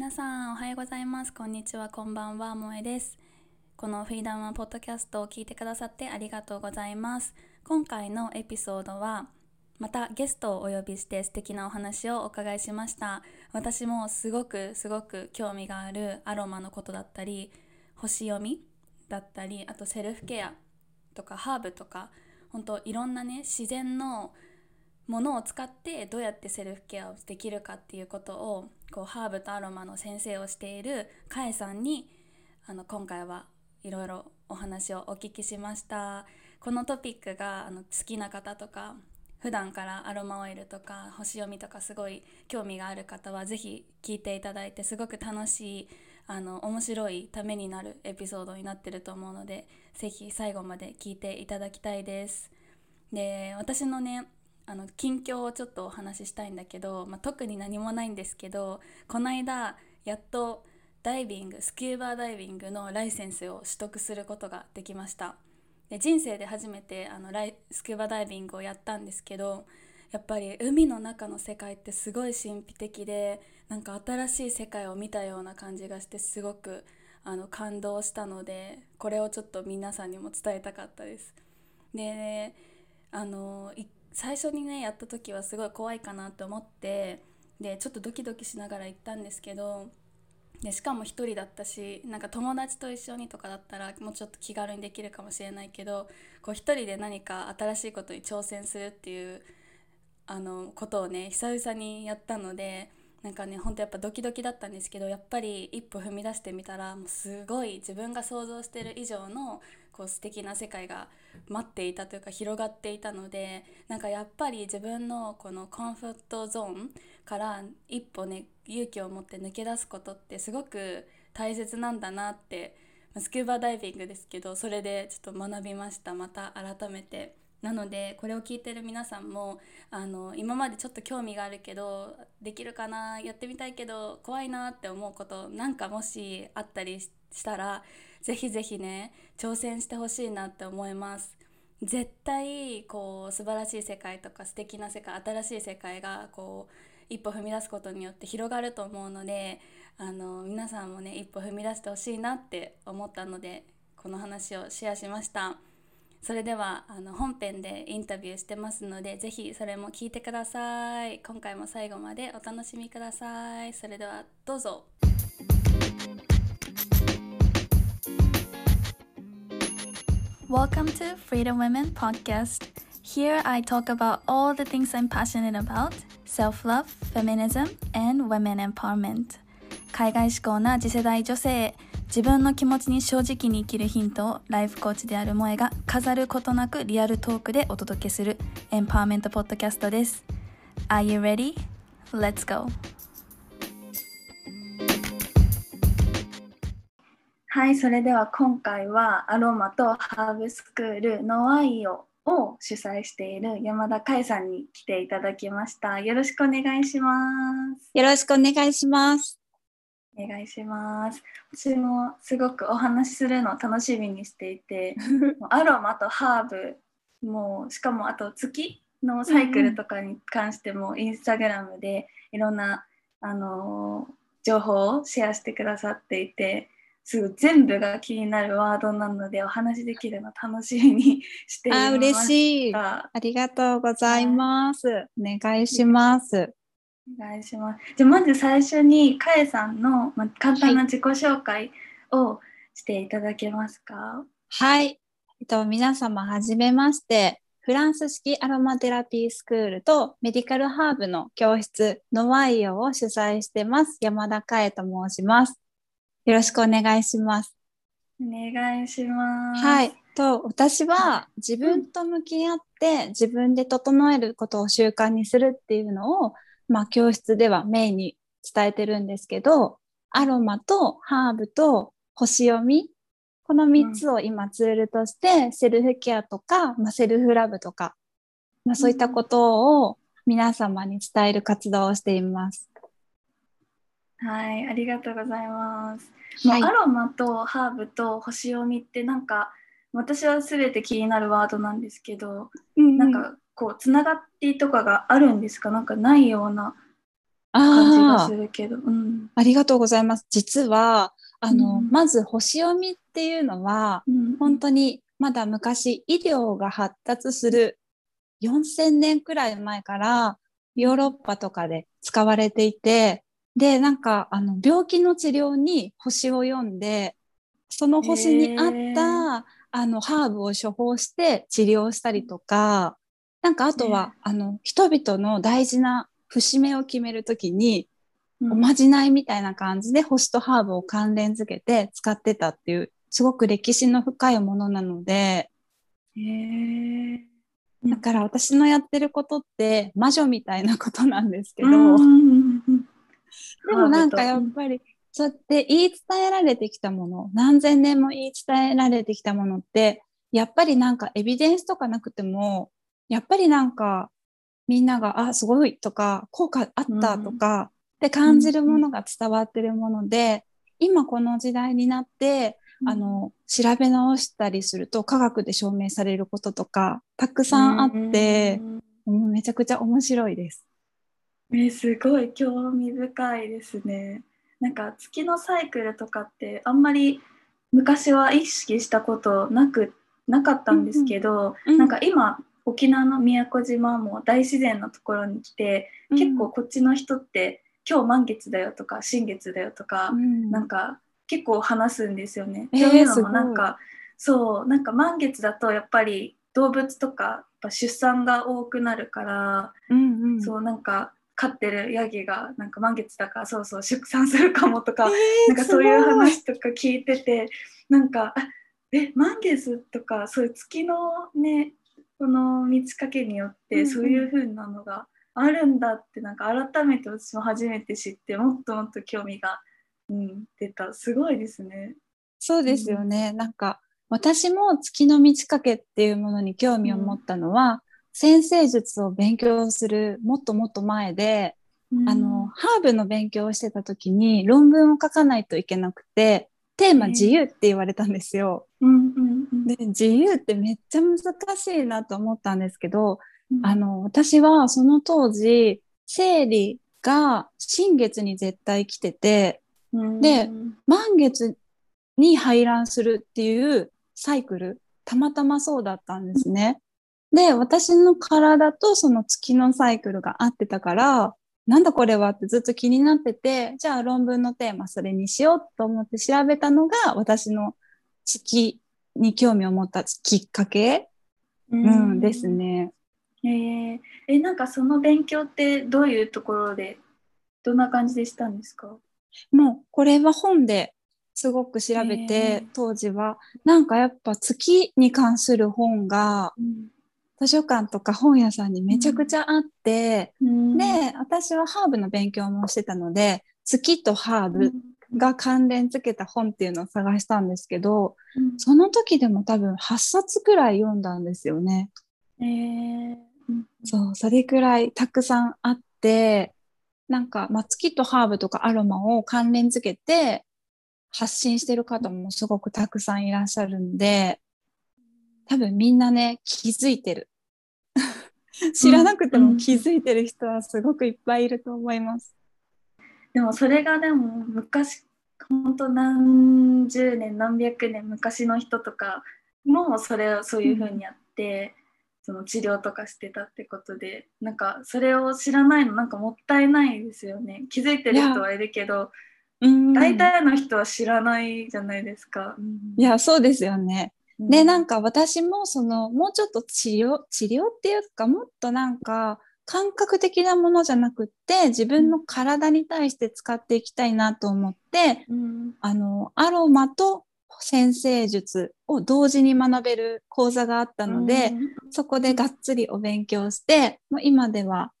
皆さんおはようございます。こんにちは。こんばんは。萌えです。このフリーダムワンポッドキャストを聞いてくださってありがとうございます。今回のエピソードはまたゲストをお呼びして素敵なお話をお伺いしました。私もすごくすごく興味があるアロマのことだったり星読みだったりあとセルフケアとかハーブとか本当いろんなね自然のものを使ってどうやってセルフケアをできるかっていうことをこうハーブとアロマの先生をしているカエさんにあの今回はいろいろお話をお聞きしました。このトピックがあの好きな方とか普段からアロマオイルとか星読みとかすごい興味がある方は是非聞いていただいてすごく楽しいあの面白いためになるエピソードになってると思うので是非最後まで聞いていただきたいです。で私のねあの近況をちょっとお話ししたいんだけど、まあ、特に何もないんですけどこの間やっとダイビングスキューバーダイビングのライセンスを取得することができましたで人生で初めてあのライスキューバダイビングをやったんですけどやっぱり海の中の世界ってすごい神秘的でなんか新しい世界を見たような感じがしてすごくあの感動したのでこれをちょっと皆さんにも伝えたかったです。であの最初にねやった時はすごい怖いかなと思ってでちょっとドキドキしながら行ったんですけどでしかも1人だったしなんか友達と一緒にとかだったらもうちょっと気軽にできるかもしれないけどこう1人で何か新しいことに挑戦するっていうあのことをね久々にやったのでなんかねほんとやっぱドキドキだったんですけどやっぱり一歩踏み出してみたらもうすごい自分が想像してる以上のこう素敵な世界が待っていたというか広がっていたのでなんかやっぱり自分のこのコンフォートゾーンから一歩ね勇気を持って抜け出すことってすごく大切なんだなってスキューバダイビングですけどそれでちょっと学びましたまた改めて。なのでこれを聞いてる皆さんもあの今までちょっと興味があるけどできるかなやってみたいけど怖いなって思うことなんかもしあったりしたらぜひぜひね挑戦してほしいなって思います。絶対こう素晴らしい世界とか素敵な世界新しい世界がこう一歩踏み出すことによって広がると思うのであの皆さんもね一歩踏み出してほしいなって思ったのでこの話をシェアしました。それではあの本編でインタビューしてますのでぜひそれも聞いてください今回も最後までお楽しみくださいそれではどうぞ Welcome to Freedom Women Podcast. Here I talk about all the things I'm passionate about self love, feminism, and women empowerment. 海外志向な次世代女性自分の気持ちに正直に生きるヒントをライフコーチである萌えが飾ることなくリアルトークでお届けするエンパワーメントポッドキャストです。Are you ready? Let's go! はい、それでは今回はアロマとハーブスクールノワイオを主催している山田海さんに来ていただきました。よろしくお願いします。よろしくお願いします。お願いします。私もすごくお話しするのを楽しみにしていて、アロマとハーブ、もうしかもあと月のサイクルとかに関しても、インスタグラムでいろんな、あのー、情報をシェアしてくださっていて、すぐ全部が気になるワードなのでお話しできるの楽しみにしていま。あ嬉しい。ありがとうございます。お願いします。お願いします。じゃあまず最初にかえさんの、ま、簡単な自己紹介をしていただけますか？はい。えっと、皆様はじめまして。フランス式アロマテラピースクールとメディカルハーブの教室ノワイオを主催してます山田かえと申します。よろしくお願いします。お願いします。はい。と私は自分と向き合って自分で整えることを習慣にするっていうのをまあ、教室ではメインに伝えてるんですけど、アロマとハーブと星読み、この3つを今ツールとして、セルフケアとか、まあ、セルフラブとか、まあ、そういったことを皆様に伝える活動をしています。はい、ありがとうございます。はい、アロマとハーブと星読みってなんか私は全て気になるワードなんですけど、うん、なんかこうつながってとかがあるんですか？なんかないような感じがするけど、うん、ありがとうございます。実はあの、うん、まず星読みっていうのは、うん、本当にまだ昔医療が発達する4000年くらい前からヨーロッパとかで使われていて、で、なんかあの病気の治療に星を読んで、その星に合ったあのハーブを処方して治療したりとか、なんかあとは、あの人々の大事な節目を決めるときに、おまじないみたいな感じで星とハーブを関連づけて使ってたっていう、すごく歴史の深いものなので、へだから私のやってることって魔女みたいなことなんですけど、でもなんかやっぱりそうやって言い伝えられてきたもの、何千年も言い伝えられてきたものって、やっぱりなんかエビデンスとかなくても、やっぱりなんかみんなが、あ、すごいとか、効果あったとか、って感じるものが伝わってるもので、今この時代になって、あの、調べ直したりすると科学で証明されることとか、たくさんあって、もうめちゃくちゃ面白いです。えすごい興味深いですね。なんか月のサイクルとかってあんまり昔は意識したことなくなかったんですけど、うんうん、なんか今沖縄の宮古島も大自然のところに来て、うん、結構こっちの人って今日満月だよとか新月だよとか、うん、なんか結構話すんですよね。えー、いうのもなんかそうなんか満月だとやっぱり動物とかやっぱ出産が多くなるから、うんうん、そうなんか飼ってるヤギがなんか満月だからそうそう出産するかもとか、えー、なんかそういう話とか聞いててなんかえ満月とかそういう月のねこの満ち欠けによってそういう風なのがあるんだってなんか改めて私も初めて知ってもっともっと興味が、うん、出た。すごいですね。そうですよね、うん、なんか私も月の満ち欠けっていうものに興味を持ったのは、先生術を勉強するもっともっと前で、うん、あの、ハーブの勉強をしてた時に論文を書かないといけなくて、テーマ自由って言われたんですよ。で、自由ってめっちゃ難しいなと思ったんですけど、うん、あの、私はその当時、生理が新月に絶対来てて、うん、で、満月に排卵するっていうサイクル、たまたまそうだったんですね。で、私の体とその月のサイクルが合ってたから、なんだこれはってずっと気になってて、じゃあ論文のテーマそれにしようと思って調べたのが私の月に興味を持ったきっかけ、うん、うん、ですね。えー、え、なんかその勉強ってどういうところで、どんな感じでしたんですか？もうこれは本ですごく調べて、えー、当時は。なんかやっぱ月に関する本が、うん図書館とか本屋さんにめちゃくちゃあって、うん、で、私はハーブの勉強もしてたので、月とハーブが関連付けた本っていうのを探したんですけど、うん、その時でも多分8冊くらい読んだんですよね。えー、そう、それくらいたくさんあって、なんか、まあ、月とハーブとかアロマを関連付けて発信してる方もすごくたくさんいらっしゃるんで、多分みんなね、気づいてる。知らなくても気づいてる人はすごくいっぱいいると思います。でもそれがでも昔本当何十年何百年昔の人とかもそれをそういうふうにやって、うん、その治療とかしてたってことでなんかそれを知らないのなんかもったいないですよね気づいてる人はいるけど大体の人は知らないじゃないですか。いやそうですよね。で、なんか私もその、もうちょっと治療、治療っていうか、もっとなんか、感覚的なものじゃなくって、自分の体に対して使っていきたいなと思って、うん、あの、アロマと先生術を同時に学べる講座があったので、うん、そこでがっつりお勉強して、もう今では、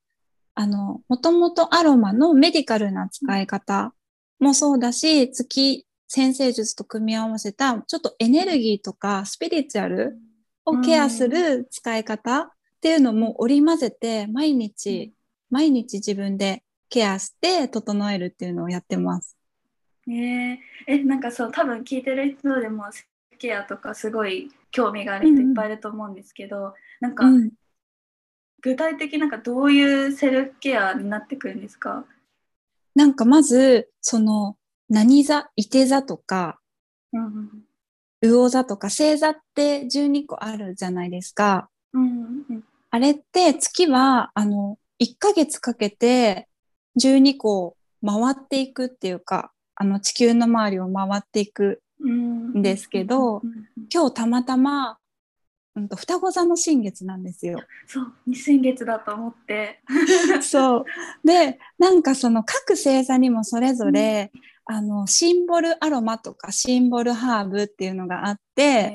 あの、もともとアロマのメディカルな使い方もそうだし、月先生術と組み合わせた、ちょっとエネルギーとかスピリチュアルをケアする使い方っていうのも織り交ぜて、毎日、毎日自分でケアして整えるっていうのをやってます。え。ー、え、なんかそう、多分聞いてる人でもセルフケアとかすごい興味がある人いっぱいいると思うんですけど、うん、なんか、うん、具体的なんかどういうセルフケアになってくるんですか？なんかまず、その、何座、伊手座とか、うんうん魚座とか星座って12個あるじゃないですか。うんうんあれって月は、あの、1ヶ月かけて12個回っていくっていうか、あの地球の周りを回っていくうんんですけどうんうんうん今日たまたま、うんと、双子座の新月なんですよ。そう二先月だと思って そう。で、なんかその各星座にもそれぞれ、あの、シンボルアロマとかシンボルハーブっていうのがあって、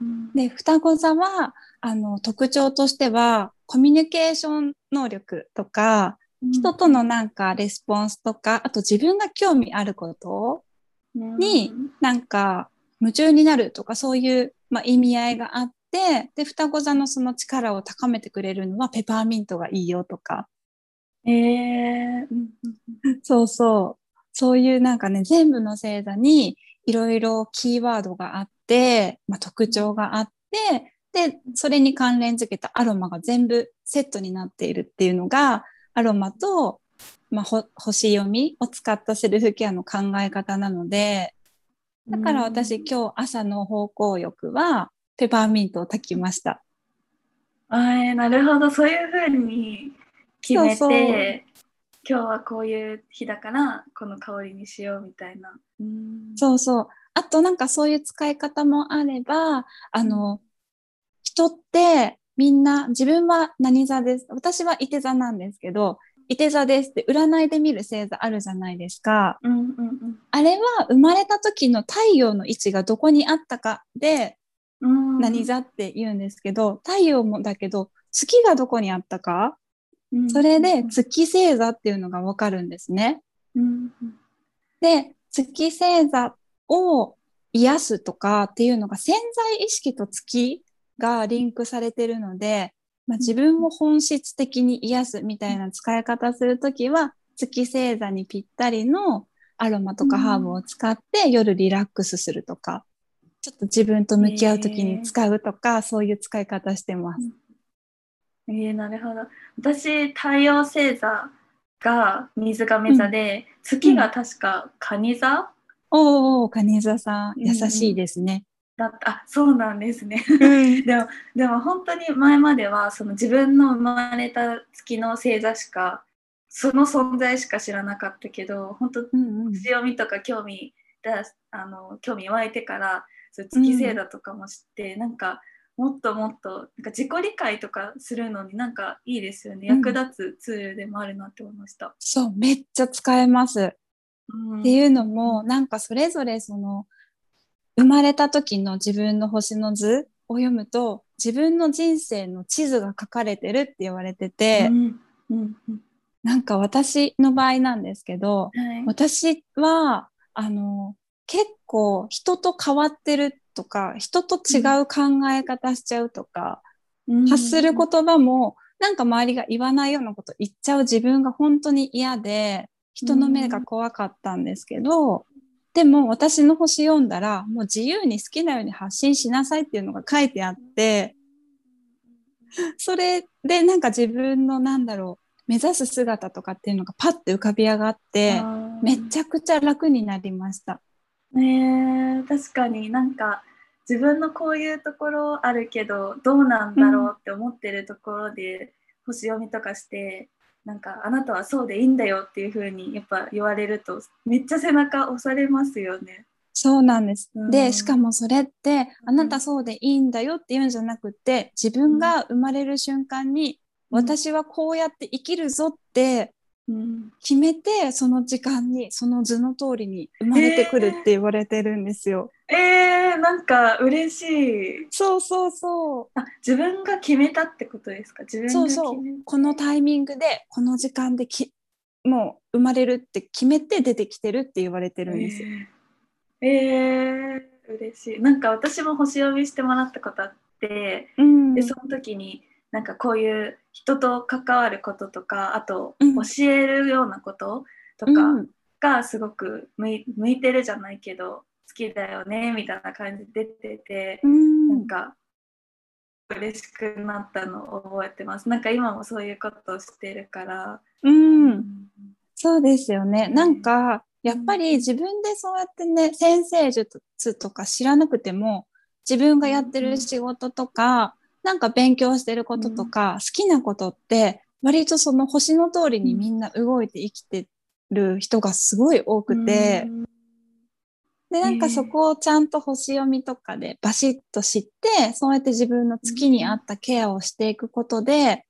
うん。で、双子座は、あの、特徴としては、コミュニケーション能力とか、人とのなんかレスポンスとか、あと自分が興味あることになんか夢中になるとかそういう、まあ、意味合いがあってで双子座のその力を高めてくれるのはペパーミントがいいよとか。えー。そうそうそういうなんかね全部の星座にいろいろキーワードがあって、まあ、特徴があってでそれに関連づけたアロマが全部セットになっているっていうのがアロマと、まあ、ほ星読みを使ったセルフケアの考え方なのでだから私今日朝の方向浴はペパーミントを炊きました。あーなるほど。そういうふうに決めて今日はこういう日だからこの香りにしようみたいな。うんそうそう。あとなんかそういう使い方もあれば、あの、人ってみんな自分は何座です。私は伊手座なんですけど、伊手座ですって占いで見る星座あるじゃないですか。うんうんうんあれは生まれた時の太陽の位置がどこにあったかでうん何座って言うんですけど、太陽もだけど月がどこにあったか、うんそれで月星座っていうのがわかるんですね。うんうんで、月星座を癒すとかっていうのが潜在意識と月がリンクされてるので、まあ、自分を本質的に癒すみたいな使い方するときは、月星座にぴったりのアロマとかハーブを使って夜リラックスするとか、ちょっと自分と向き合うときに使うとか、そういう使い方してます。えー、なるほど。私、太陽星座が水亀座で、月が確か蟹座おーおー、カニ座さん、うん優しいですね。だった。あ、そうなんですね。うん でも、でも本当に前までは、その自分の生まれた月の星座しか、その存在しか知らなかったけど、本当、うんうん強みとか興味だあの興味湧いてからそう月星座とかも知って、なんかもっともっとなんか自己理解とかするのになんかいいですよね、うん。役立つツールでもあるなって思いました。そう、めっちゃ使えます。うん。っていうのも、なんかそれぞれその、生まれた時の自分の星の図を読むと、自分の人生の地図が書かれてるって言われてて、うん。うん。うん。なんか私の場合なんですけど、はい。私は、あの、結構人と変わってるとか、人と違う考え方しちゃうとか、発する言葉も、なんか周りが言わないようなこと言っちゃう自分が本当に嫌で、人の目が怖かったんですけど、でも私の星読んだら、もう自由に好きなように発信しなさいっていうのが書いてあって、それでなんか自分のなんだろう、目指す姿とかっていうのがパッて浮かび上がって、めちゃくちゃ楽になりました。ねえ確かになんか自分のこういうところあるけどどうなんだろうって思ってるところで、星読みとかしてなんかあなたはそうでいいんだよっていう風にやっぱ言われるとめっちゃ背中押されますよね。そうなんです。うんで、しかもそれって、あうんなたそうでいいんだよって言うんじゃなくて、自分が生まれる瞬間に、私はこうやって生きるぞってうん、決めて、その時間に、その図の通りに生まれてくるって言われてるんですよ。えー、なんか嬉しい。そうそうそう。あ自分が決めたってことですか？自分が決そうそう。め。このタイミングで、この時間でき、もう生まれるって決めて出てきてるって言われてるんですよ。えー、えー嬉しい。なんか私も星読みしてもらったことあってうん。でその時になんかこういう人と関わることとかあとうん。教えるようなこととかうん。がすごく向い向いてるじゃないけど好きだよねみたいな感じで出ててうん。なんか嬉しくなったのを覚えてます。なんか今もそういうことをしてるから、うん。そうですよね。なんか、やっぱり自分でそうやってね、先生術とか知らなくても、自分がやってる仕事とか、なんか勉強してることとか、好きなことって、割とその星の通りにみんな動いて生きてる人がすごい多くて、で、なんかそこをちゃんと星読みとかでバシッと知って、そうやって自分の月に合ったケアをしていくことで、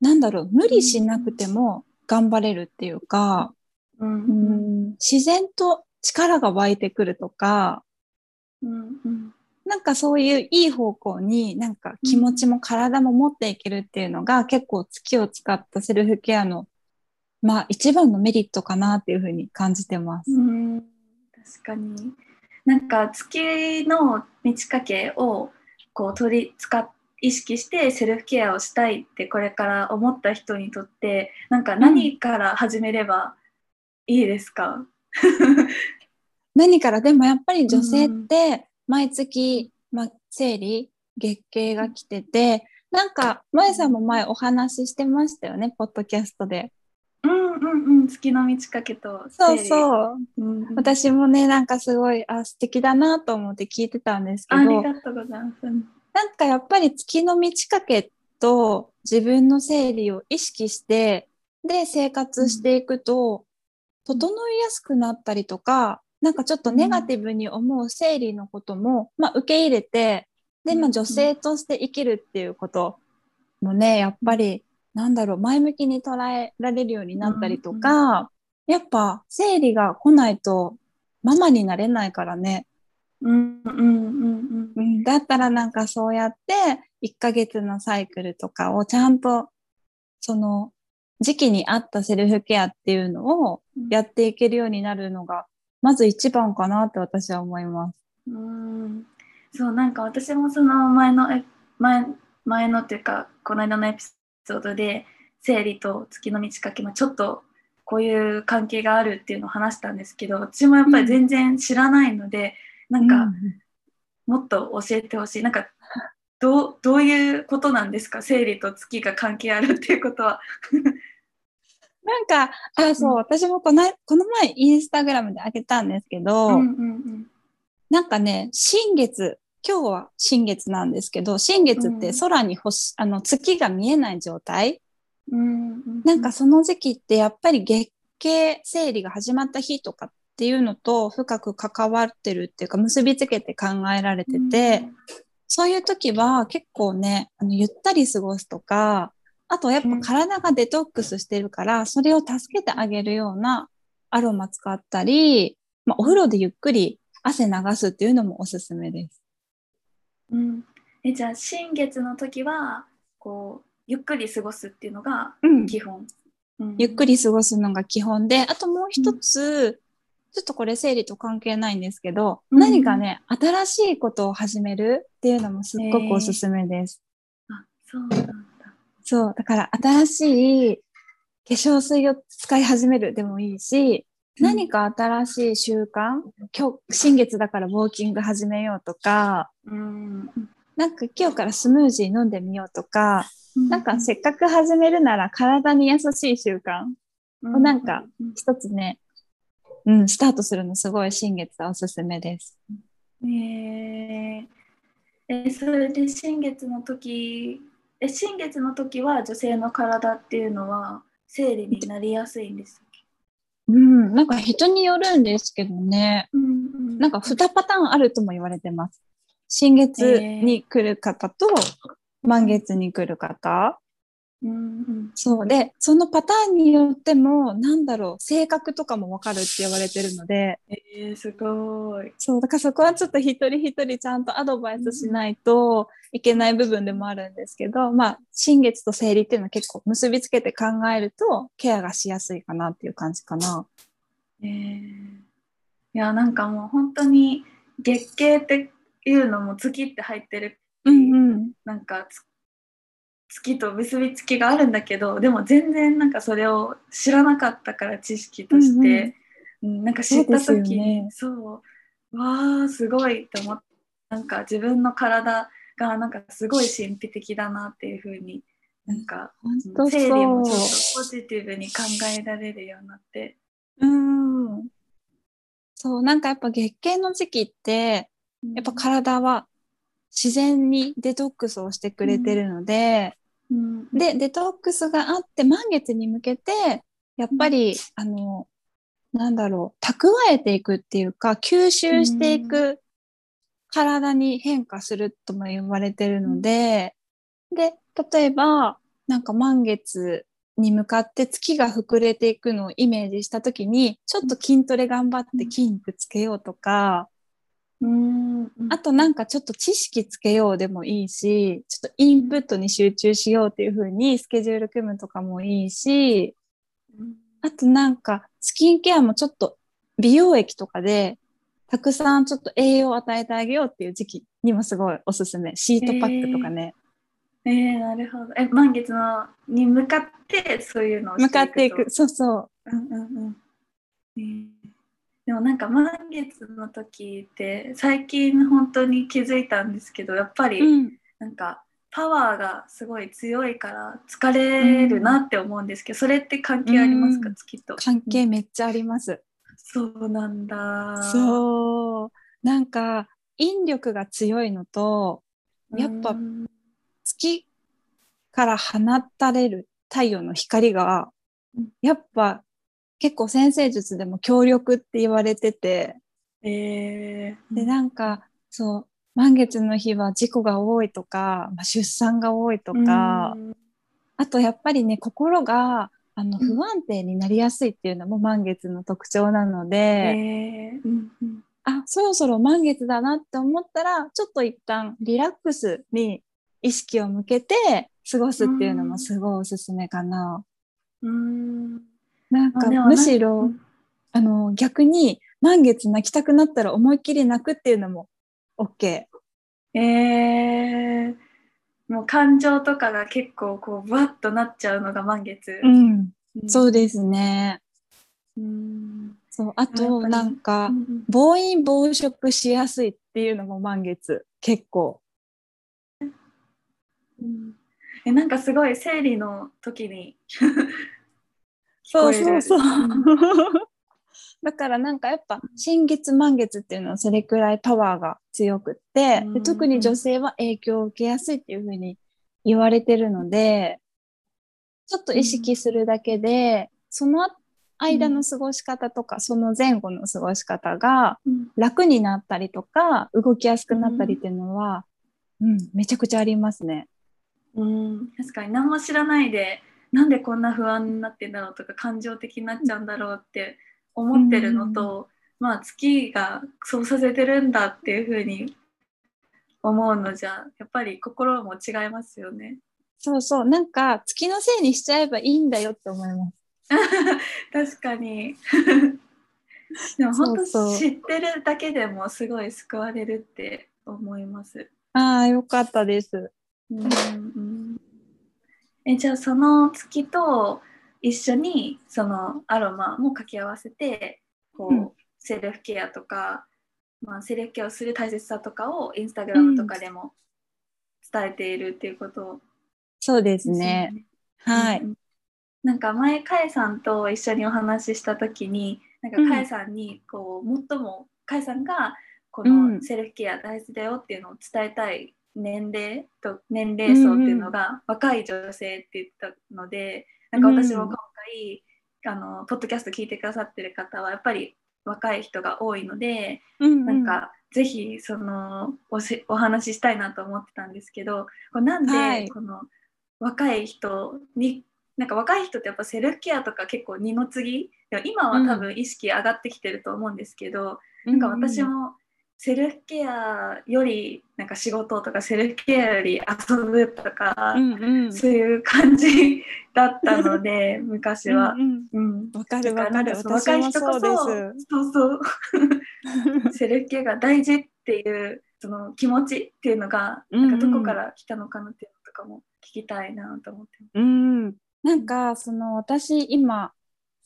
なんだろう、無理しなくても頑張れるっていうか、うん、うん自然と力が湧いてくるとか、うん。うん、なんかそういういい方向になんか気持ちも体も持っていけるっていうのが、結構月を使ったセルフケアのまあ一番のメリットかなっていうふうに感じてます。うん確かに。なんか月の満ち欠けをこう取り使っ意識してセルフケアをしたいってこれから思った人にとってなんか何から始めればいいですか、うん、何から？でもやっぱり女性って毎月、まあ、生理月経が来ててなんか萌さんも前お話ししてましたよねポッドキャストで。うんうんうん。月の満ち欠けとそうそう、うん、私もねなんかすごいあ素敵だなと思って聞いてたんですけど。ありがとうございます。なんかやっぱり月の満ち欠けと自分の生理を意識してで生活していくと、うん、整いやすくなったりとかなんかちょっとネガティブに思う生理のことも、まあ、受け入れてで、まあ、女性として生きるっていうこともねやっぱりなんだろう前向きに捉えられるようになったりとか、やっぱ生理が来ないとママになれないからね。うんうんうんうん、だったらなんかそうやって1ヶ月のサイクルとかをちゃんとその時期に合ったセルフケアっていうのをやっていけるようになるのがまず一番かなって私は思います。うん。そうなんか私もその前の前前のっていうかこの間のエピソードで生理と月の満ち欠け、まあ、ちょっとこういう関係があるっていうのを話したんですけど私もやっぱり全然知らないので、なんか、もっと教えてほしい。なんかどうどういうことなんですか？生理と月が関係あるっていうことは。なんか、あ、そう、うん、私もこのこの前インスタグラムであげたんですけど、うんうんうん、なんかね、新月、今日は新月なんですけど、新月って空に星、うん、あの月が見えない状態、うんなんかその時期ってやっぱり月経生理が始まった日とかっていうのと深く関わってるっていうか結びつけて考えられてて、うん、そういう時は結構ねあのゆったり過ごすとかあとやっぱ体がデトックスしてるから、それを助けてあげるようなアロマ使ったり、まあ、お風呂でゆっくり汗流すっていうのもおすすめです。うん、えじゃあ新月の時はこうゆっくり過ごすっていうのが基本、うん、ゆっくり過ごすのが基本であともう一つ、ちょっとこれ生理と関係ないんですけど、うん、何かね、新しいことを始めるっていうのもすっごくおすすめです。えー、あ、そうなんだ。そう、だから新しい化粧水を使い始めるでもいいし、うん、何か新しい習慣、今日、新月だからウォーキング始めようとか、うん、なんか今日からスムージー飲んでみようとか、うん、なんかせっかく始めるなら体に優しい習慣。をなんか一つね、うん、スタートするのすごい新月はおすすめです。えー、えそれで新月の時え新月の時は女性の体っていうのは生理になりやすいんですうん、なんか人によるんですけどね、うんうん、なんか2パターンあるとも言われてます。新月に来る方と満月に来る方。うんうん、そう。でそのパターンによってもなんだろう性格とかも分かるって言われてるので。えー、すごい。そうだからそこはちょっと一人一人ちゃんとアドバイスしないといけない部分でもあるんですけど、うん、まあ新月と生理っていうのは結構結びつけて考えるとケアがしやすいかなっていう感じかな。えー、いやなんかもう本当に月経っていうのも月って入ってる、うんうん、なんか月と結びつきがあるんだけどでも全然なんかそれを知らなかったから知識として、うん、うん、なんか知った時にそう、わあすごいと思ってなんか自分の体がなんかすごい神秘的だなっていうふうになんか本当生理もちょっそとポジティブに考えられるようになって。う。うん。そう、なんかやっぱ月経の時期って、やっぱ体は自然にデトックスをしてくれてるので、うん、で、デトックスがあって満月に向けて、やっぱり、あの、なんだろう、蓄えていくっていうか、吸収していく体に変化するとも言われてるので、で、例えば、なんか満月に向かって月が膨れていくのをイメージしたときに、ちょっと筋トレ頑張って筋肉つけようとか、うん、あとなんかちょっと知識つけようでもいいし、ちょっとインプットに集中しようっていう風にスケジュール組むとかもいいし、うんあとなんかスキンケアもちょっと美容液とかでたくさんちょっと栄養を与えてあげようっていう時期にもすごいおすすめ。シートパックとかね。えー、なるほど。え、満月のに向かってそういうのを向かっていとく。そうそう。うんうんうん。えーでもなんか満月の時って最近本当に気づいたんですけどやっぱりうん。なんかパワーがすごい強いから疲れるなって思うんですけど、それって関係ありますか、うん月と。関係めっちゃあります。そうなんだ。そう。なんか、引力が強いのと、やっぱうん月から放たれる太陽の光がうん、やっぱ結構先生術でも強力って言われてて、えー、で、なんか、そう、満月の日は事故が多いとか、まあ、出産が多いとか、うん。あとやっぱりね、心があのうん。不安定になりやすいっていうのも満月の特徴なので、えー。うんうん。あ、そろそろ満月だなって思ったら、ちょっと一旦リラックスに意識を向けて過ごすっていうのもすごいおすすめかな。うんなんかむしろ、うんあの逆に満月泣きたくなったら思いっきり泣くっていうのも OK。えー、もう感情とかが結構こうブワッとなっちゃうのが満月。うん、うんそうですね。うんそう、あとなんか、うん暴飲暴食しやすいっていうのも満月。結構。うんえなんかすごい生理の時にそうそうそう。うん。だからなんかやっぱ新月満月っていうのはそれくらいパワーが強くって、うんで特に女性は影響を受けやすいっていうふうに言われてるので、ちょっと意識するだけで、その間の過ごし方とか、その前後の過ごし方がうん。楽になったりとか、動きやすくなったりっていうのは、うん、めちゃくちゃありますね。うん、確かに何も知らないでなんでこんな不安になってんだろうとか感情的になっちゃうんだろうって思ってるのと、まあ月がそうさせてるんだっていうふうに思うのじゃやっぱり心も違いますよね。そうそう、なんか月のせいにしちゃえばいいんだよって思います。確かに でも本当知ってるだけでもすごい救われるって思います。ああ、よかったです。うんうんえじゃあその月と一緒にそのアロマも掛け合わせてこう、うん。セルフケアとか、まあ、セルフケアをする大切さとかをインスタグラムとかでも伝えているっていうことそうですですよね。はい。うんなんか前カエさんと一緒にお話しした時になんかうん。カエさんにこう最もカエさんがこうん。のセルフケア大事だよっていうのを伝えたい年齢と年齢層っていうのが若い女性って言ったので、なんか私も今回、あのポッドキャスト聞いてくださってる方はやっぱり若い人が多いので、うんなんかぜひそのお話ししたいなと思ってたんですけどこれなんはい。でこの若い人になんか若い人ってやっぱセルフケアとか結構二の次。今は多分意識上がってきてると思うんですけど、なんか私もセルフケアよりなんか仕事とかセルフケアより遊ぶとか、うんうんそういう感じだったので 昔は。うんうんうんわかるわかる。だらなんそそう。そうそう セルフケアが大事っていうその気持ちっていうのがうんうんなんかどこから来たのかなっていうのとかも聞きたいなと思ってます。うん。なんか、その私今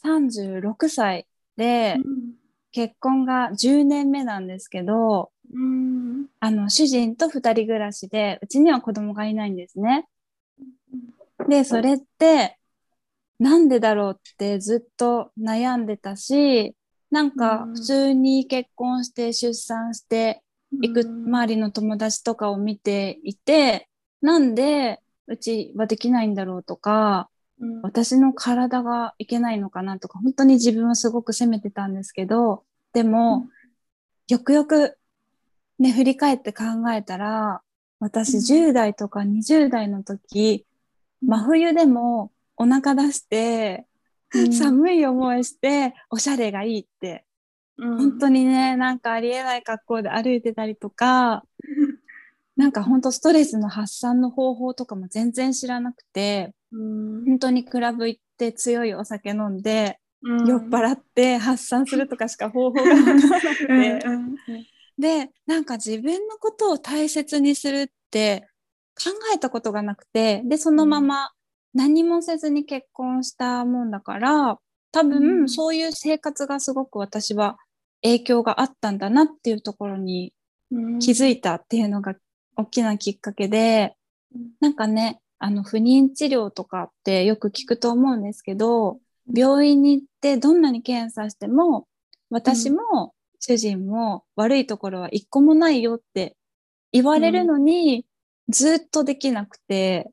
36歳で、結婚が10年目なんですけど、うんあの、主人と二人暮らしで、うちには子供がいないんですね。で、それって、なんでだろうってずっと悩んでたし、なんかうん普通に結婚して出産していく周りの友達とかを見ていて、なんでうちはできないんだろうとか、うん。私の体がいけないのかなとか、本当に自分はすごく責めてたんですけど、でも、よくよくね、振り返って考えたら、私うん。10代とか20代の時、真冬でもお腹出して、うん。寒い思いして、おしゃれがいいって、うん。本当にね、なんかありえない格好で歩いてたりとか、なんか本当ストレスの発散の方法とかも全然知らなくて、うん本当にクラブ行って強いお酒飲んで、うん。酔っ払って発散するとかしか方法がなくて、うんで、なんか自分のことを大切にするって考えたことがなくて、で、そのまま何もせずに結婚したもんだから、多う分ん。そういう生活がすごく私は影響があったんだなっていうところにうん気づいたっていうのが大きなきっかけで、うん。なんかね、あの不妊治療とかってよく聞くと思うんですけど、病院に行ってどんなに検査しても、私も主人も悪いところは一個もないよって言われるのに、ずっとできなくて、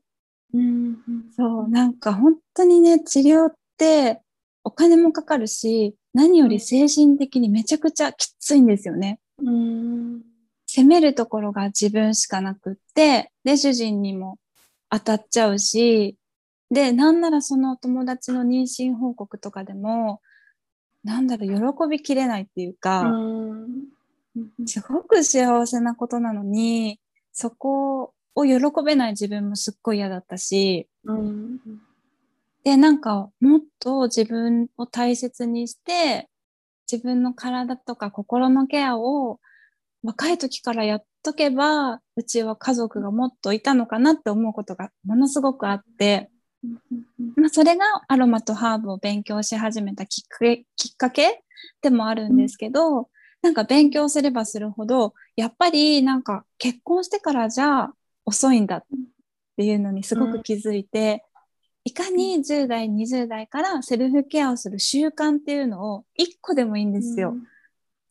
うんそう、なんか本当にね、治療ってお金もかかるし、何より精神的にめちゃくちゃきついんですよね。うん。責めるところが自分しかなくって、で、主人にも当たっちゃうし、で、なんならその友達の妊娠報告とかでも、なんだろう、喜びきれないっていうか、うん。すごく幸せなことなのに、そこを喜べない自分もすっごい嫌だったし、うん。で、なんかもっと自分を大切にして、自分の体とか心のケアを若い時からやっとけば、うちは家族がもっといたのかなって思うことがものすごくあって、まあ、それがアロマとハーブを勉強し始めたきっかけきっかけでもあるんですけど、なんか勉強すればするほど、やっぱりなんか結婚してからじゃ遅いんだっていうのにすごく気づいて、いかに10代、20代からセルフケアをする習慣っていうのを1個でもいいんですよ。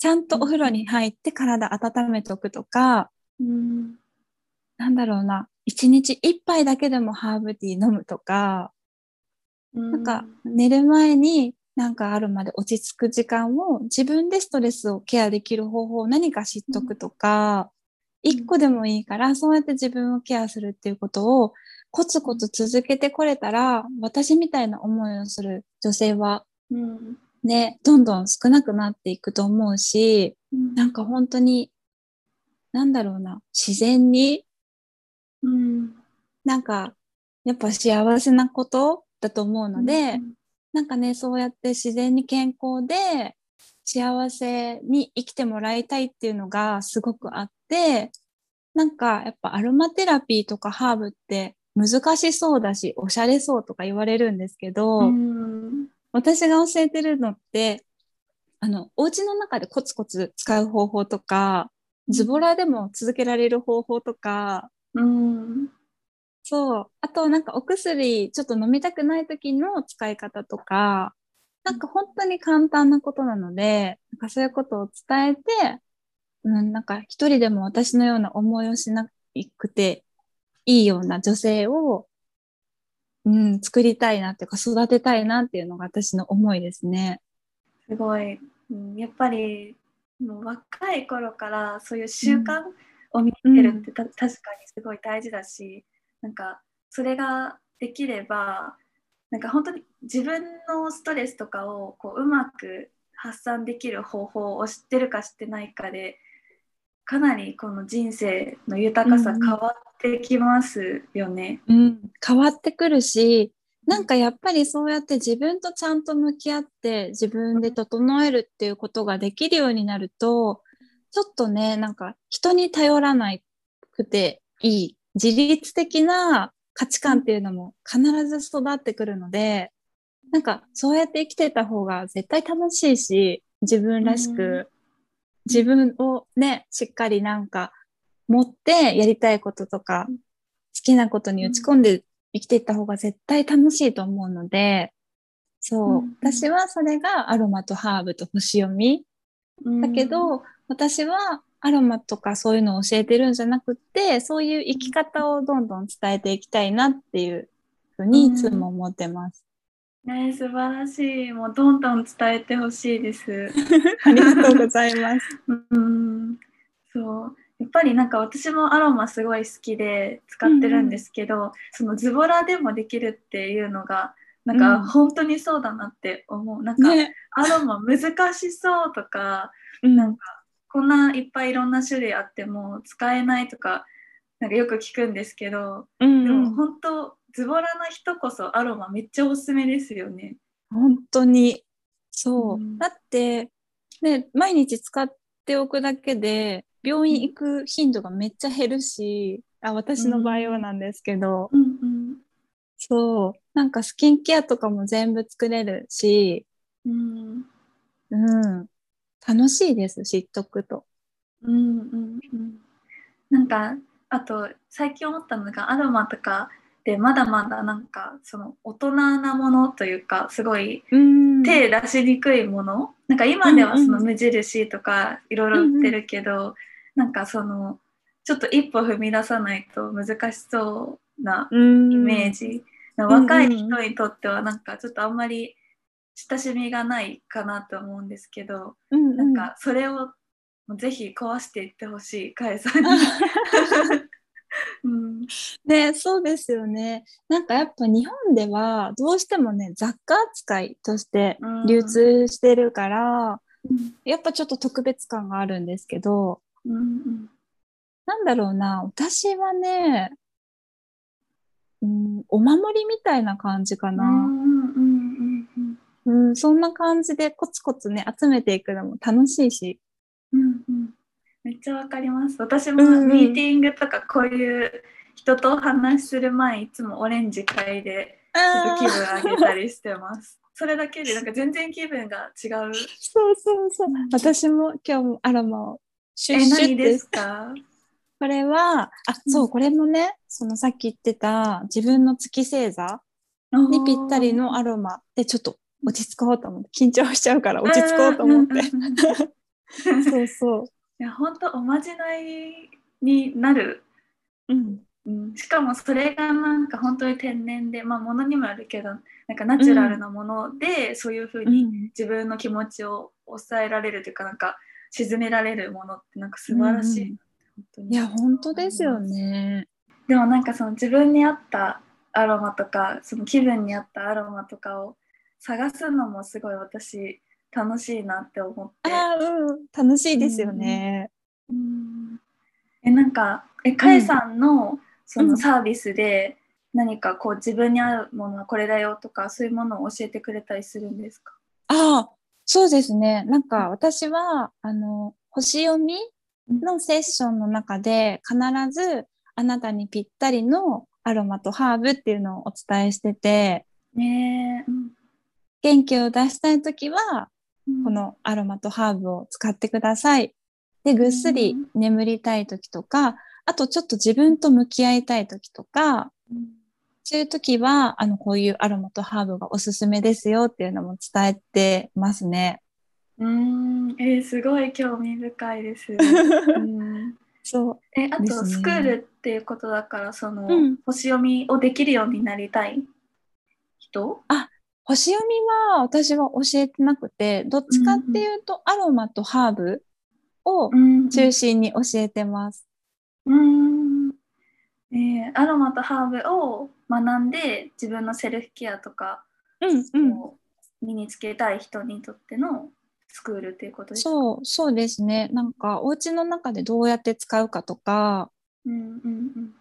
ちゃんとお風呂に入って体温めておくとか、うん。なんだろうな、1日1杯だけでもハーブティー飲むとか、なんか寝る前になんかあるまで落ち着く時間を自分でストレスをケアできる方法を何か知っとくとか、一個でもいいからそうやって自分をケアするっていうことをコツコツ続けてこれたら、私みたいな思いをする女性はうんね、どんどん少なくなっていくと思うし、なんか本当に、なんだろうな、自然にうん。なんか、やっぱ幸せなことだと思うので、なんかね、そうやって自然に健康で幸せに生きてもらいたいっていうのがすごくあって、なんかやっぱアロマテラピーとかハーブって難しそうだし、おしゃれそうとか言われるんですけど、うん私が教えてるのって、あの、お家の中でコツコツ使う方法とか、ズボラでも続けられる方法とか、うん。そう。あと、なんかお薬、ちょっと飲みたくない時の使い方とか、なんか本当に簡単なことなので、なんかそういうことを伝えて、うん、なんか一人でも私のような思いをしなくていいような女性を、うん、作りたいなっていうか育てたいなっていうのが私の思いですね。すごい、うん、やっぱりもう若い頃からそういう習慣を見てるってた、確かにすごい大事だしなんかそれができればなんか本当に自分のストレスとかをこううまく発散できる方法を知ってるか知ってないかでかなりこの人生の豊かさうん。変わってきますよね。うん、変わってくるし、なんかやっぱりそうやって自分とちゃんと向き合って自分で整えるっていうことができるようになると、ちょっとね、なんか人に頼らなくていい、自律的な価値観っていうのも必ず育ってくるので、なんかそうやって生きてた方が絶対楽しいし、自分らしうんく、自分をね、しっかりなんか持ってやりたいこととか、好きなことに打ち込んで生きていった方が絶対楽しいと思うので、そう、うんうん私はそれがアロマとハーブと星読み。だけど、私はアロマとかそういうのを教えてるんじゃなくって、そういう生き方をどんどん伝えていきたいなっていうふうにいつも思ってます。ね素晴らしい。もうどんどん伝えてほしいです。ありがとうございます。うん、そう。やっぱりなんか私もアロマすごい好きで使ってるんですけど、そのズボラでもできるっていうのがなんかうん本当にそうだなって思う。なんかね。アロマ難しそうとか、うんなんかこんないっぱいいろんな種類あっても使えないとかなんかよく聞くんですけど、うんでも本当ズボラな人こそアロマめっちゃおすすめですよね。本当に。そう。うんだって、ね、毎日使っておくだけで、病院行く頻度がめっちゃ減るし、あ、私の場合はなんですけど、うん。うんそう。なんかスキンケアとかも全部作れるし、うん。うん。楽しいです、知っとくと。うんうんうん。なんかあと最近思ったのがアロマとかでまだまだなんかその大人なものというかすごいうん。手出しにくいもの。なんか今ではそのうんうん。無印とかいろいろ売ってるけど、なんかそのちょっと一歩踏み出さないと難しそうなうん。イメージ、ん若い人にとってはなんかちょっとあんまり親しみがないかなと思うんですけど、うんなんかそれをぜひ壊していってほしい、かえさんに。うん、ね、そうですよね。なんかやっぱ日本ではどうしてもね、雑貨扱いとして流通してるから、やっぱちょっと特別感があるんですけど、うんうんなんだろうな、私はね、うん、お守りみたいな感じかな。うんうんうんうんうん、そんな感じでコツコツね、集めていくのも楽しいし。うんうんめっちゃわかります。私もミーティングとかこういう人とお話しする前いつもオレンジ買いでちょっと気分上げたりしてます。それだけでなんか全然気分が違う。そうそうそう。私も今日もアロマをシュッえ、シュッですか？これは、あ、そう、これもね、そのさっき言ってた自分の月星座にぴったりのアロマでちょっと落ち着こうと思って、緊張しちゃうから落ち着こうと思って。うんうんうんうん。そうそう。いや本当おまじないになる、うん。うん、しかもそれがなんか本当に天然でまあものにもあるけどなんかナチュラルなもので、そういうふうにうん自分の気持ちを抑えられるというかなんか沈められるものってなんか素晴らしい、うん。本当に。いや、本当ですよね。でもなんかその自分に合ったアロマとかその気分に合ったアロマとかを探すのもすごい私楽しいなって思って。ああ、うん。楽しいですよね。うん。えなんかえかえさんのそのサービスで何かこう自分に合うものはこれだよとかそういうものを教えてくれたりするんですか？ああ、そうですね。なんか私は、あの、星読みのセッションの中で必ずあなたにぴったりのアロマとハーブっていうのをお伝えしてて、ねえ、元気を出したいときは、うん。このアロマとハーブを使ってください。で、ぐっすり眠りたいときとか、あとちょっと自分と向き合いたいときとか、うんそういうときは、あの、こういうアロマとハーブがおすすめですよっていうのも伝えてますね。うんえーすごい興味深いです。うんそう。えあとスクールっていうことだからその、うん星読みをできるようになりたい人？星読みは私は教えてなくて、どっちかっていうとアロマとハーブをうん中心に教えてます。うんえーアロマとハーブを学んで自分のセルフケアとかうんを身につけたい人にとってのスクールっていうことですか？そう、そうですね。なんかお家の中でどうやって使うかとか、うんうん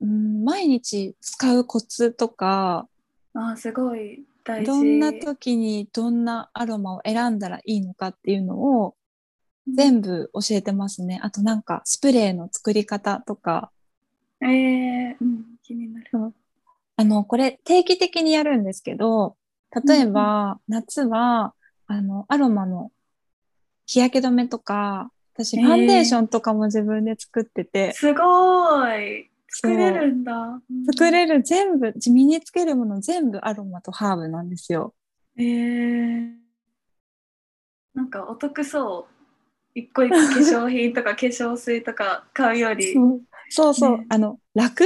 うん、毎日使うコツとか、うんあーすごい大事。どんな時にどんなアロマを選んだらいいのかっていうのを全部教えてますね。あとなんかスプレーの作り方とか、えーうん、気になるあの、これ定期的にやるんですけど、例えば夏は、あの、アロマの日焼け止めとか、私ファンデーションとかも自分で作ってて、すごい。作れるんだ。作れる全部、身につけるもの全部アロマとハーブなんですよ。えー、なんかお得そう。一個一個化粧品とか化粧水とか買うより。そう。そうそう、ね。あの、楽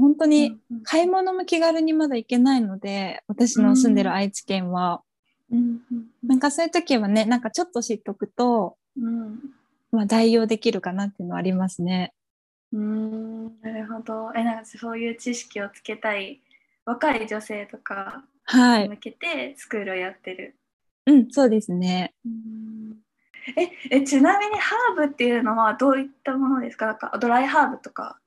本当にうんうん買い物も気軽にまだ行けないので、私の住んでる愛知県は。うんうんなんかそういう時はね、なんかちょっと知っとくと、うんまあ代用できるかなっていうのはありますね。うんなるほど。え、なんかそういう知識をつけたい若い女性とかはい。に向けてスクールをやってる。うん、そうですね。ええちなみにハーブっていうのはどういったものですか？なんかドライハーブとか。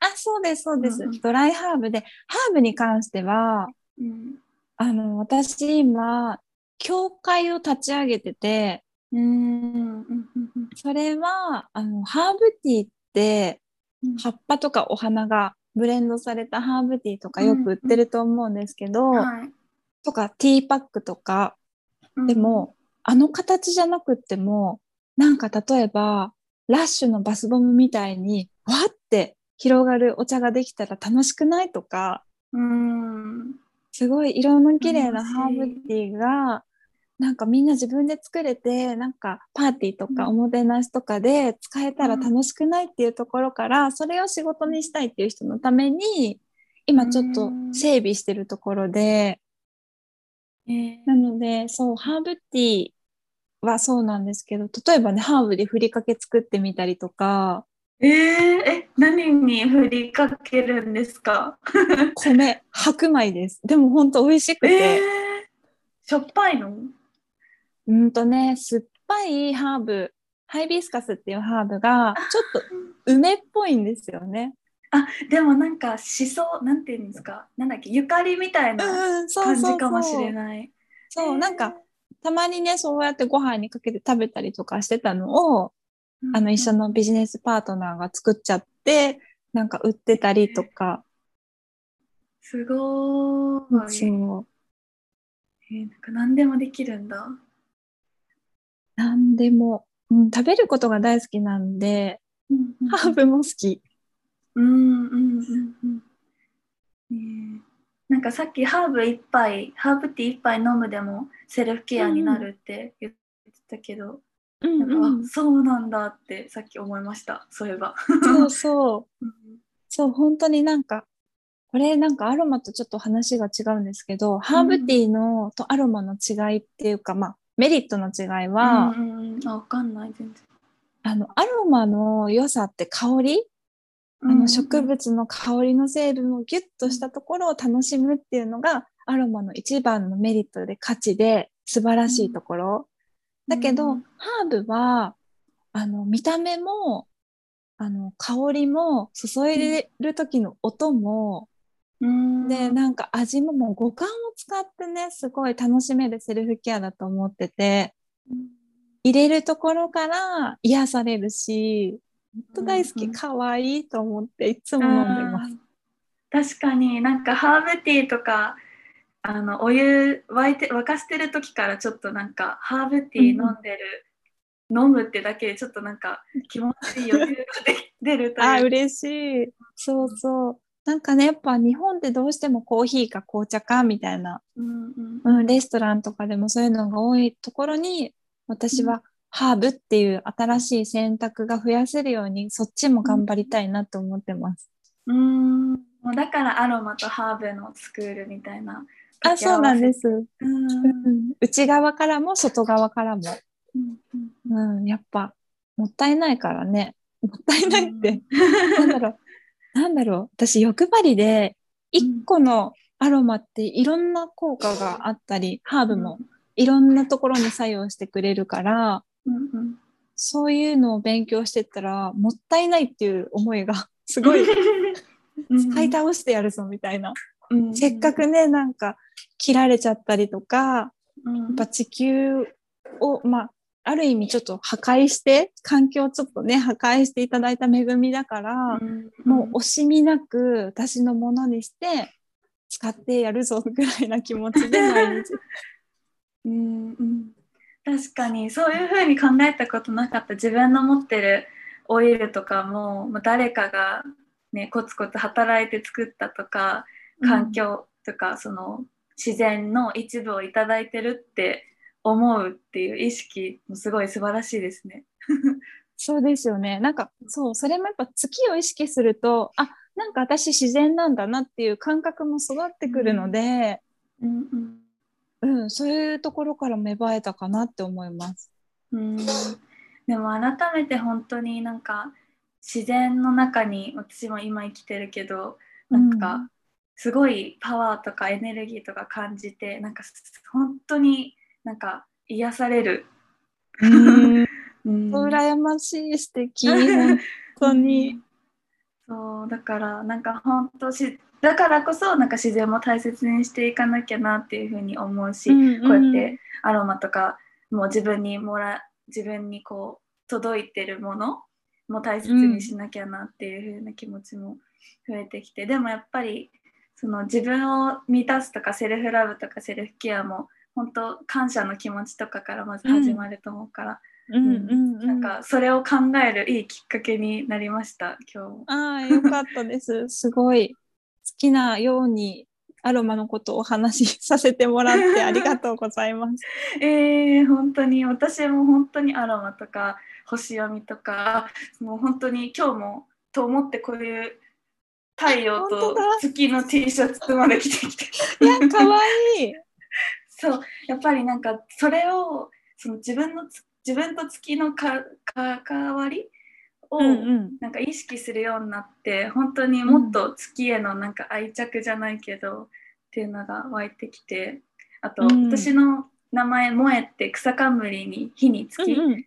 あ、そうです、そうです。うんうん。ドライハーブで、ハーブに関しては、うん。あの、私今、教会を立ち上げてて、うんうんうんそれは、あの、ハーブティーって、うん。葉っぱとかお花がブレンドされたハーブティーとかよく売ってると思うんですけど、はい。とかティーパックとか、でも、あの形じゃなくっても、なんか例えば、ラッシュのバスボムみたいに、わって広がるお茶ができたら楽しくないとか、うんすごい色の綺麗なハーブティーが、なんかみんな自分で作れて、なんかパーティーとかうん。おもてなしとかで使えたら楽しくないっていうところから、それを仕事にしたいっていう人のために、今ちょっと整備してるところで、えー。なので、そう、ハーブティーはそうなんですけど、例えばね、ハーブでふりかけ作ってみたりとか、えー、え何に振りかけるんですか？米、白米です。でも本当美味しくえて、ー、しょっぱいの？うんとね、酸っぱいハーブ、ハイビスカスっていうハーブが、ちょっと梅っぽいんですよね。あでもなんかしそなんていうんですか？なんだっけ？ゆかりみたいな感。じかもしれない。そう、なんか、たまにね、そうやってご飯にかけて食べたりとかしてたのを、あの、一緒のビジネスパートナーが作っちゃって、なんか売ってたりとか、すごーい。そう。えーなんか何でもできるんだ。なんでも、うん、食べることが大好きなんで、ハーブも好き。うんうんうんうん。なんかさっきハーブ一杯、ハーブティー一杯飲むでもセルフケアになるって言ってたけど、うんなんそうなんだってさっき思いました。そういえば。そうそう。うんそう、本当になんか、これなんかアロマとちょっと話が違うんですけど、ハーブティーのとアロマの違いっていうか、まあ、メリットの違いは、うんうんうん、あ、わかんない、全然。あの、アロマの良さって香り、あの植物の香りの成分をギュッとしたところを楽しむっていうのが、アロマの一番のメリットで価値で素晴らしいところ。だけど、うん。ハーブは、あの、見た目も、あの、香りも、注いでる時の音も、うん、で、なんか味ももう五感を使ってね、すごい楽しめるセルフケアだと思ってて、入れるところから癒されるし、本当大好き、うんうん可愛いと思っていつも飲んでます。うん。確かになんかハーブティーとかあのお湯沸いて沸かしてる時からちょっとなんかハーブティー飲んでる、飲むってだけでちょっとなんか気持ちいい余裕がで出るとあ、いうか嬉しい。そうそう。なんかね、やっぱ日本ってどうしてもコーヒーか紅茶かみたいな、うんうんうん、レストランとかでもそういうのが多いところに、私はハーブっていう新しい選択が増やせるように、そっちも頑張りたいなと思ってます。うんもうだからアロマとハーブのスクールみたいなあ、そうなんですす。うんうん内側からも外側からも。うんうんうん、やっぱ、もったいないからね。もったいないって。なんだろう。なんだろう。私、欲張りで、一個のアロマっていろんな効果があったり、ハーブもいろんなところに作用してくれるから、うんうんそういうのを勉強してったら、もったいないっていう思いが、すごい 使い倒してやるぞみたいな。うん。せっかくね、なんか、切られちゃったりとか、うん。やっぱ地球を、まあ、ある意味ちょっと破壊して、環境をちょっとね、破壊していただいた恵みだから、うん。もう惜しみなく私のものにして、使ってやるぞぐらいな気持ちで毎日。うんうん。確かにそういうふうに考えたことなかった自分の持ってるオイルとかももう誰かがね、コツコツ働いて作ったとか環境とか、その自然の一部をいただいてるって思うっていう意識もすごい素晴らしいですね。そうですよね。なんかそうそれもやっぱ月を意識するとあなんか私自然なんだなっていう感覚も育ってくるので、うんうんうん、そういうところから芽生えたかなって思います。うんでも改めて本当になんか自然の中に私も今生きてるけどなんかすごいパワーとかエネルギーとか感じてなんか本当になんか癒される。うん、うん。羨ましい素敵。本当に。そうだからなんか本当しだからこそなんか自然も大切にしていかなきゃなっていうふうに思うし、うんこうやってアロマとかもう自分にもら自分にこう届いてるものも大切にしなきゃなっていうふうな気持ちも増えてきて、でもやっぱりその自分を満たすとかセルフラブとかセルフケアも本当感謝の気持ちとかからまず始まると思うから、うんうんうん、なんかそれを考えるいいきっかけになりました今日も。ああよかったです。すごい好きなようにアロマのことをお話しさせてもらってありがとうございます。えー、本当に私も本当にアロマとか星読みとかもう本当に今日もと思ってこういう太陽と月の T シャツまで着てきて。いや可愛い。そう。やっぱりなんかそれをその自分のつ自分と月のか関わりをうんうん。なんか意識するようになって本当にもっと月へのなんか愛着じゃないけど、っていうのが湧いてきてあと、うん。私の名前萌えって草冠に火に月、うんうん。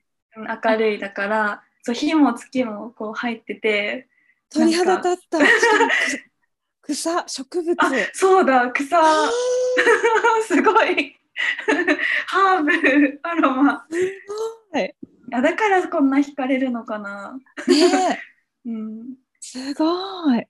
明るいだからそう火も月もこう入ってて鳥肌立った。草植物。あそうだ草あすごいハーブアロマーすごい。あだからこんな惹かれるのかな、ねえ うん、すごい。だ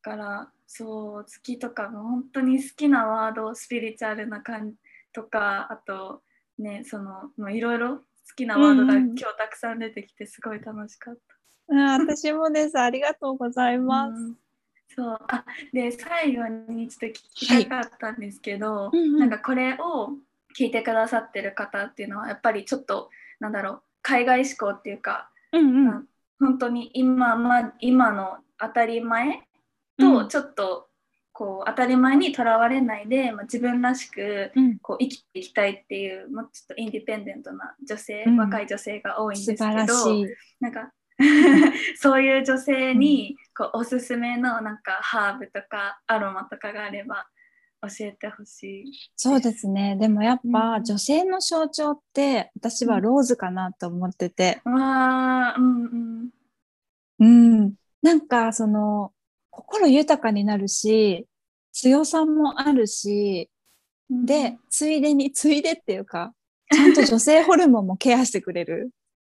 からそう月とかも本当に好きなワードスピリチュアルな感じとかあとねそのいろいろ好きなワードがうんうん今日たくさん出てきてすごい楽しかった。あ私もです。ありがとうございます。うん。そう。あで最後にちょっと聞きたかったんですけど、うんうん。なんかこれを聞いてくださってる方っていうのはやっぱりちょっとなんだろう海外志向っていうかうんうん。本当に今,、ま、今の当たり前うん。とちょっとこう当たり前にとらわれないで、まあ、自分らしくうん。こう生きていきたいっていうもうちょっとインディペンデントな女性、うん。若い女性が多いんですけど。なんか そういう女性にこうおすすめのなんかハーブとかアロマとかがあれば教えてほしい。そうですね。でもやっうんぱ女性の象徴って私はローズかなと思ってて。わーうんうんうん。なんかその心豊かになるし、強さもあるし、うんで、ついでに、ついでっていうか、ちゃんと女性ホルモンもケアしてくれる。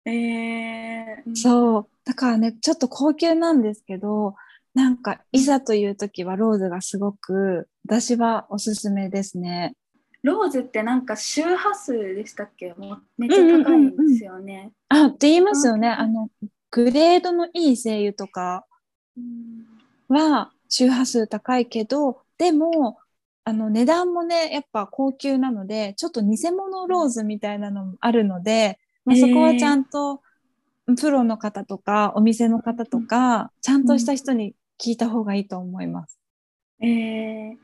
えー、そう。だからね、ちょっと高級なんですけど、なんか、いざという時はローズがすごく、私はおすすめですね。ローズってなんか周波数でしたっけ？もうめっちゃ高いんですよね。あ、って言いますよね。うんあの、グレードのいい精油とかうんは周波数高いけど、でも、あの値段もね、やっぱ高級なので、ちょっと偽物ローズみたいなのもあるので、まあ、そこはちゃんとプロの方とか、お店の方とか、ちゃんとした人に聞いた方がいいと思います。えー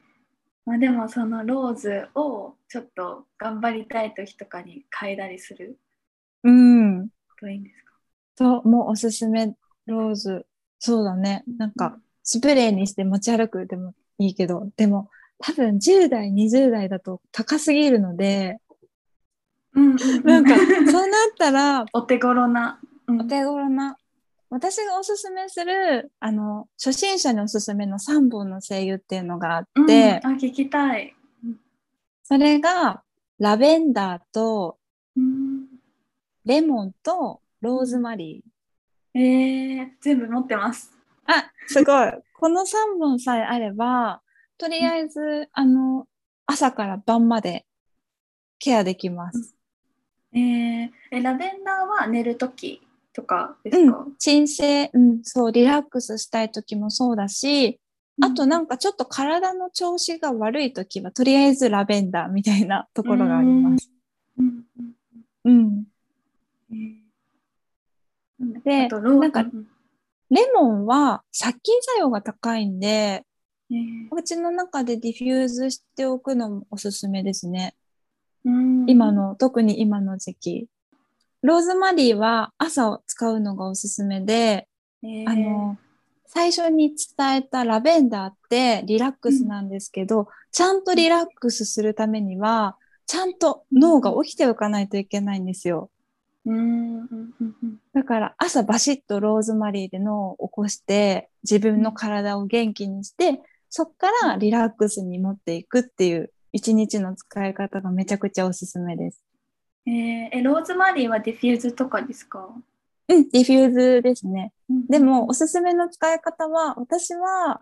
まあ、でもそのローズをちょっと頑張りたい時とかに嗅いだりするうん。といいんですか？そう、もうおすすめローズ。そうだね。なんか、スプレーにして持ち歩くでもいいけど、でも多分10代、20代だと高すぎるので、うんうんうんなんか、そうなったら、お手頃な。うんお手頃な、私がおすすめする、あの、初心者におすすめの3本の精油っていうのがあうんって、あ聞きたい。それが、ラベンダーと、うんレモンと、ローズマリー。えー、全部持ってます。あ、すごい。この3本さえあれば、とりあえず、あの、朝から晩までケアできます。えー、えラベンダーは寝るときとかですか、うん、鎮静、うん、そう、リラックスしたい時もそうだし、あとなんかちょっと体の調子が悪い時は、とりあえずラベンダーみたいなところがあります。うん。うん。で、なんか、レモンは殺菌作用が高いんで、お家の中でディフューズしておくのもおすすめですね。今の、特に今の時期。ローズマリーは朝使うのがおすすめで、あの、最初に伝えたラベンダーってリラックスなんですけど、うん、ちゃんとリラックスするためには、ちゃんと脳が起きておかないといけないんですよ。うんだから朝バシッとローズマリーで脳を起こして自分の体を元気にしてそっからリラックスに持っていくっていう一日の使い方がめちゃくちゃおすすめです。えー、えローズマリーはディフューズとかですか？うん、ディフューズですね。うん、でも、おすすめの使い方は、私は、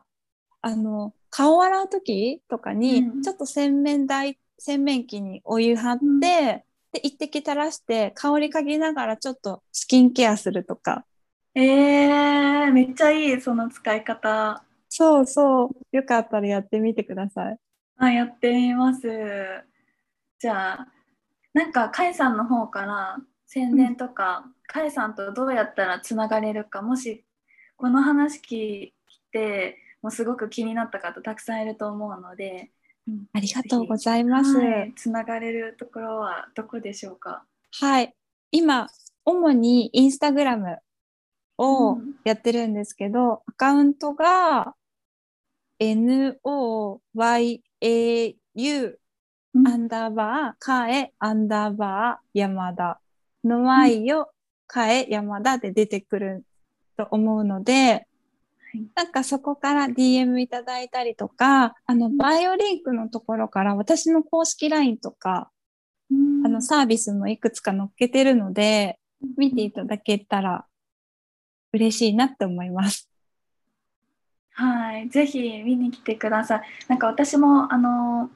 あの、顔洗う時とかに、ちょっと洗面台、洗面器にお湯張って、うん、で、一滴垂らして、香り嗅ぎながらちょっとスキンケアするとか。えー、めっちゃいい、その使い方。そうそう。よかったらやってみてください。あ、やってみます。じゃあ、なんか、カイさんの方から宣伝とか、うん、カイさんとどうやったらつながれるか、もしこの話聞いて、もうすごく気になった方たくさんいると思うので、うん、ありがとうございます、はい、つながれるところはどこでしょうか？はい。今主にインスタグラムをやってるんですけど、うん、アカウントが NOYAU アンダーバー、かえ、アンダーバー、山田。の Y よ、かえ、山田で出てくると思うので、なんかそこから DM いただいたりとか、あの、バイオリンクのところから私の公式 LINE とか、あの、サービスもいくつか載っけてるので、見ていただけたら嬉しいなって思います。はい、ぜひ見に来てください。なんか私もあの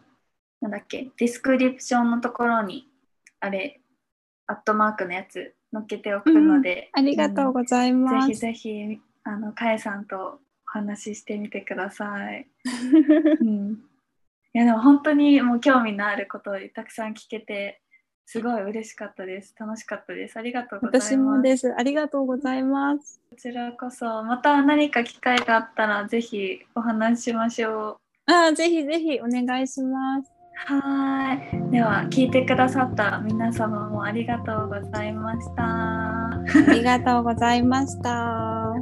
なんだっけディスクリプションのところにあれアットマークのやつ載っけておくので、うん、ありがとうございます。ぜひぜひあのかえさんとお話ししてみてください。うん、いやでも本当にもう興味のあることをたくさん聞けてすごい嬉しかったです。楽しかったです。ありがとうございます。私もです。ありがとうございます。こちらこそ、また何か機会があったら、ぜひお話ししましょう。ああ、ぜひぜひお願いします。はい。では、聞いてくださった皆様もありがとうございました。ありがとうございました。は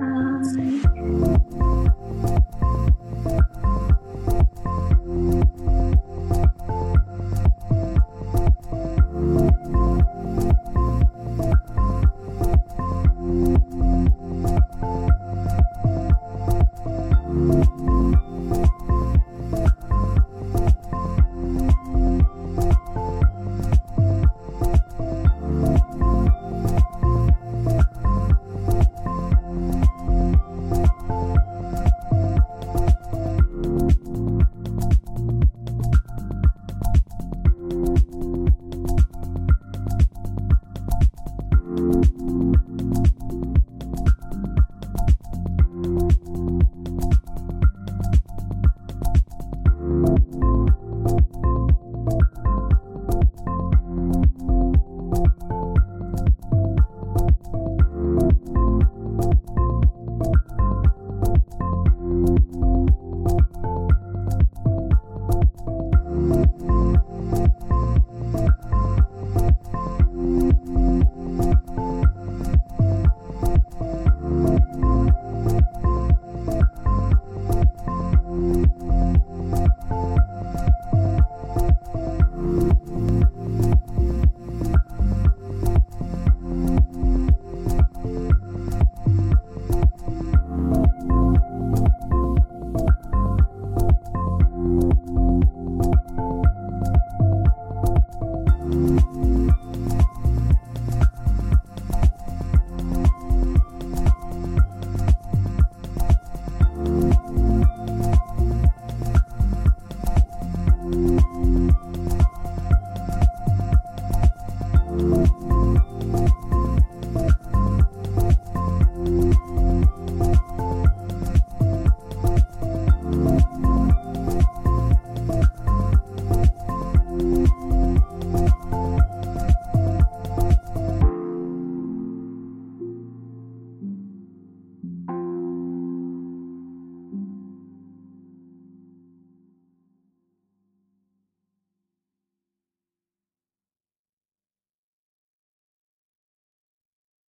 い。